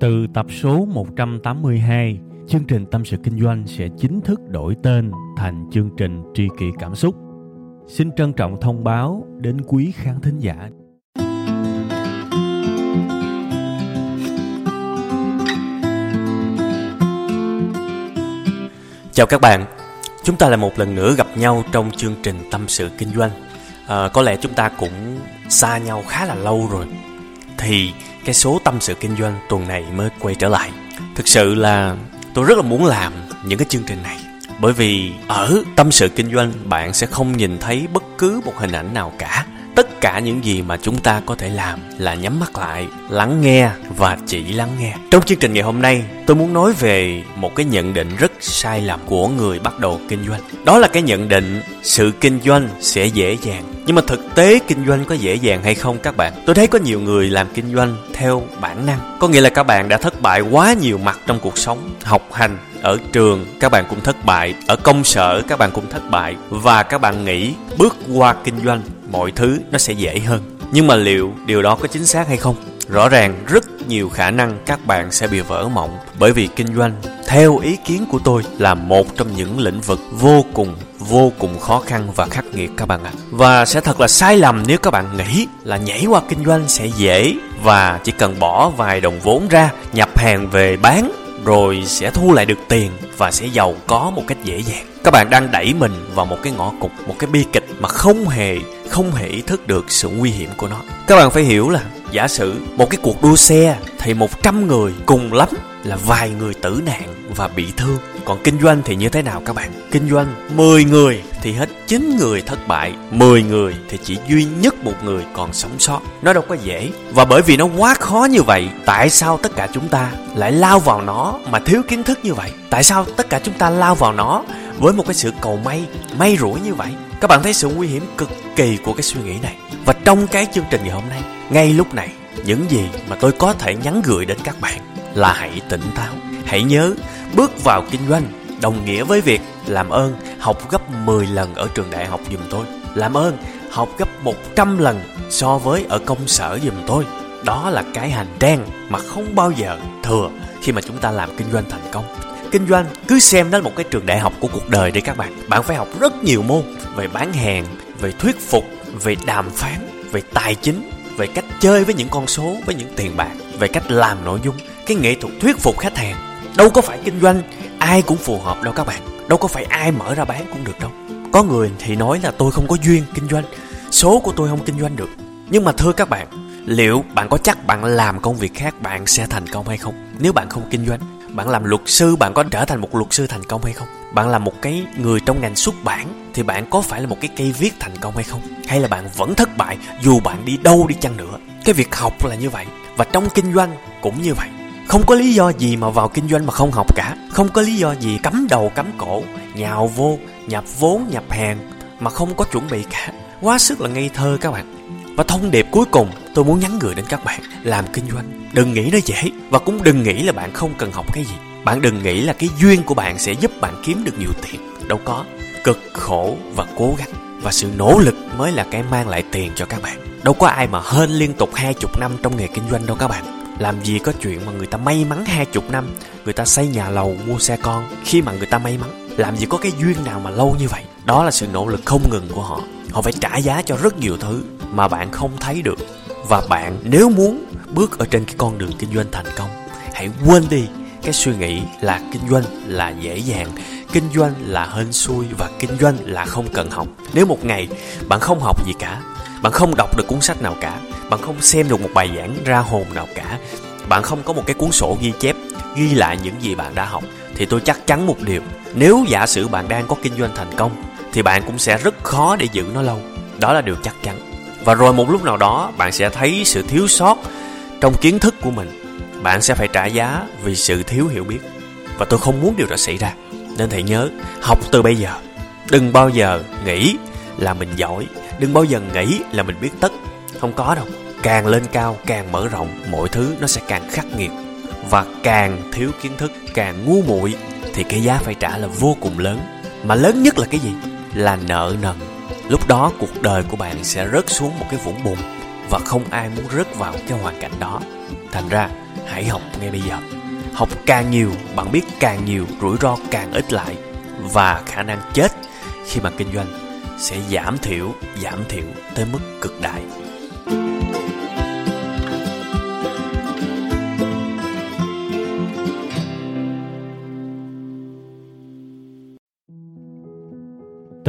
Từ tập số 182, chương trình Tâm sự Kinh doanh sẽ chính thức đổi tên thành chương trình Tri kỷ Cảm xúc. Xin trân trọng thông báo đến quý khán thính giả. Chào các bạn, chúng ta lại một lần nữa gặp nhau trong chương trình Tâm sự Kinh doanh. À, có lẽ chúng ta cũng xa nhau khá là lâu rồi. Thì cái số tâm sự kinh doanh tuần này mới quay trở lại. Thực sự là tôi rất là muốn làm những cái chương trình này. Bởi vì ở tâm sự kinh doanh bạn sẽ không nhìn thấy bất cứ một hình ảnh nào cả. Tất cả những gì mà chúng ta có thể làm là nhắm mắt lại, lắng nghe và chỉ lắng nghe. Trong chương trình ngày hôm nay, tôi muốn nói về một cái nhận định rất sai lầm của người bắt đầu kinh doanh. Đó là cái nhận định sự kinh doanh sẽ dễ dàng nhưng mà thực tế kinh doanh có dễ dàng hay không các bạn tôi thấy có nhiều người làm kinh doanh theo bản năng có nghĩa là các bạn đã thất bại quá nhiều mặt trong cuộc sống học hành ở trường các bạn cũng thất bại ở công sở các bạn cũng thất bại và các bạn nghĩ bước qua kinh doanh mọi thứ nó sẽ dễ hơn nhưng mà liệu điều đó có chính xác hay không rõ ràng rất nhiều khả năng các bạn sẽ bị vỡ mộng bởi vì kinh doanh theo ý kiến của tôi là một trong những lĩnh vực vô cùng vô cùng khó khăn và khắc nghiệt các bạn ạ. Và sẽ thật là sai lầm nếu các bạn nghĩ là nhảy qua kinh doanh sẽ dễ và chỉ cần bỏ vài đồng vốn ra, nhập hàng về bán rồi sẽ thu lại được tiền và sẽ giàu có một cách dễ dàng. Các bạn đang đẩy mình vào một cái ngõ cụt, một cái bi kịch mà không hề không hề ý thức được sự nguy hiểm của nó. Các bạn phải hiểu là giả sử một cái cuộc đua xe thì 100 người cùng lắm là vài người tử nạn và bị thương. Còn kinh doanh thì như thế nào các bạn? Kinh doanh 10 người thì hết 9 người thất bại, 10 người thì chỉ duy nhất một người còn sống sót. Nó đâu có dễ. Và bởi vì nó quá khó như vậy, tại sao tất cả chúng ta lại lao vào nó mà thiếu kiến thức như vậy? Tại sao tất cả chúng ta lao vào nó với một cái sự cầu may, may rủi như vậy? Các bạn thấy sự nguy hiểm cực kỳ của cái suy nghĩ này. Và trong cái chương trình ngày hôm nay, ngay lúc này, những gì mà tôi có thể nhắn gửi đến các bạn là hãy tỉnh táo. Hãy nhớ, bước vào kinh doanh đồng nghĩa với việc làm ơn học gấp 10 lần ở trường đại học giùm tôi. Làm ơn học gấp 100 lần so với ở công sở giùm tôi. Đó là cái hành trang mà không bao giờ thừa khi mà chúng ta làm kinh doanh thành công. Kinh doanh cứ xem nó là một cái trường đại học của cuộc đời đi các bạn. Bạn phải học rất nhiều môn về bán hàng, về thuyết phục, về đàm phán, về tài chính, về cách chơi với những con số, với những tiền bạc, về cách làm nội dung, cái nghệ thuật thuyết phục khách hàng. Đâu có phải kinh doanh ai cũng phù hợp đâu các bạn. Đâu có phải ai mở ra bán cũng được đâu. Có người thì nói là tôi không có duyên kinh doanh, số của tôi không kinh doanh được. Nhưng mà thưa các bạn, liệu bạn có chắc bạn làm công việc khác bạn sẽ thành công hay không? Nếu bạn không kinh doanh, bạn làm luật sư bạn có trở thành một luật sư thành công hay không? Bạn là một cái người trong ngành xuất bản thì bạn có phải là một cái cây viết thành công hay không? Hay là bạn vẫn thất bại dù bạn đi đâu đi chăng nữa? Cái việc học là như vậy và trong kinh doanh cũng như vậy. Không có lý do gì mà vào kinh doanh mà không học cả Không có lý do gì cắm đầu cắm cổ Nhào vô, nhập vốn, nhập hàng Mà không có chuẩn bị cả Quá sức là ngây thơ các bạn và thông điệp cuối cùng, tôi muốn nhắn gửi đến các bạn. Làm kinh doanh, Đừng nghĩ nó dễ. Và cũng đừng nghĩ là bạn không cần học cái gì. Bạn đừng nghĩ là cái duyên của bạn sẽ giúp bạn kiếm được nhiều tiền. Đâu có. Cực khổ và cố gắng. Và sự nỗ lực mới là cái mang lại tiền cho các bạn. Đâu có ai mà hên liên tục hai chục năm trong nghề kinh doanh đâu các bạn. Làm gì có chuyện mà người ta may mắn hai chục năm. Người ta xây nhà lầu, mua xe con Khi mà người ta may mắn. Làm gì có cái duyên nào mà lâu như vậy. Đó là sự nỗ lực không ngừng của họ. Họ phải trả giá cho rất nhiều thứ. Mà bạn không thấy được. Và bạn nếu muốn bước ở trên cái con đường kinh doanh thành công, Hãy quên đi cái suy nghĩ là kinh doanh là dễ dàng, kinh doanh là hên xui và kinh doanh là không cần học. Nếu một ngày bạn không học gì cả, bạn không đọc được cuốn sách nào cả, bạn không xem được một bài giảng ra hồn nào cả, bạn không có một cái cuốn sổ ghi chép, ghi lại những gì bạn đã học, thì tôi chắc chắn một điều, nếu giả sử bạn đang có kinh doanh thành công, thì bạn cũng sẽ rất khó để giữ nó lâu. Đó là điều chắc chắn và rồi một lúc nào đó, bạn sẽ thấy sự thiếu sót trong kiến thức của mình. Bạn sẽ phải trả giá vì sự thiếu hiểu biết. Và tôi không muốn điều đó xảy ra. Nên hãy nhớ, học từ bây giờ. Đừng bao giờ nghĩ là mình giỏi. Đừng bao giờ nghĩ là mình biết tất. Không có đâu. Càng lên cao, càng mở rộng, mọi thứ nó sẽ càng khắc nghiệt. Và càng thiếu kiến thức, càng ngu muội, thì cái giá phải trả là vô cùng lớn. Mà lớn nhất là cái gì? Là nợ nần lúc đó cuộc đời của bạn sẽ rớt xuống một cái vũng bùn và không ai muốn rớt vào cái hoàn cảnh đó thành ra hãy học ngay bây giờ. Học càng nhiều, bạn biết càng nhiều, rủi ro càng ít lại và khả năng chết khi mà kinh doanh sẽ giảm thiểu, giảm thiểu tới mức cực đại.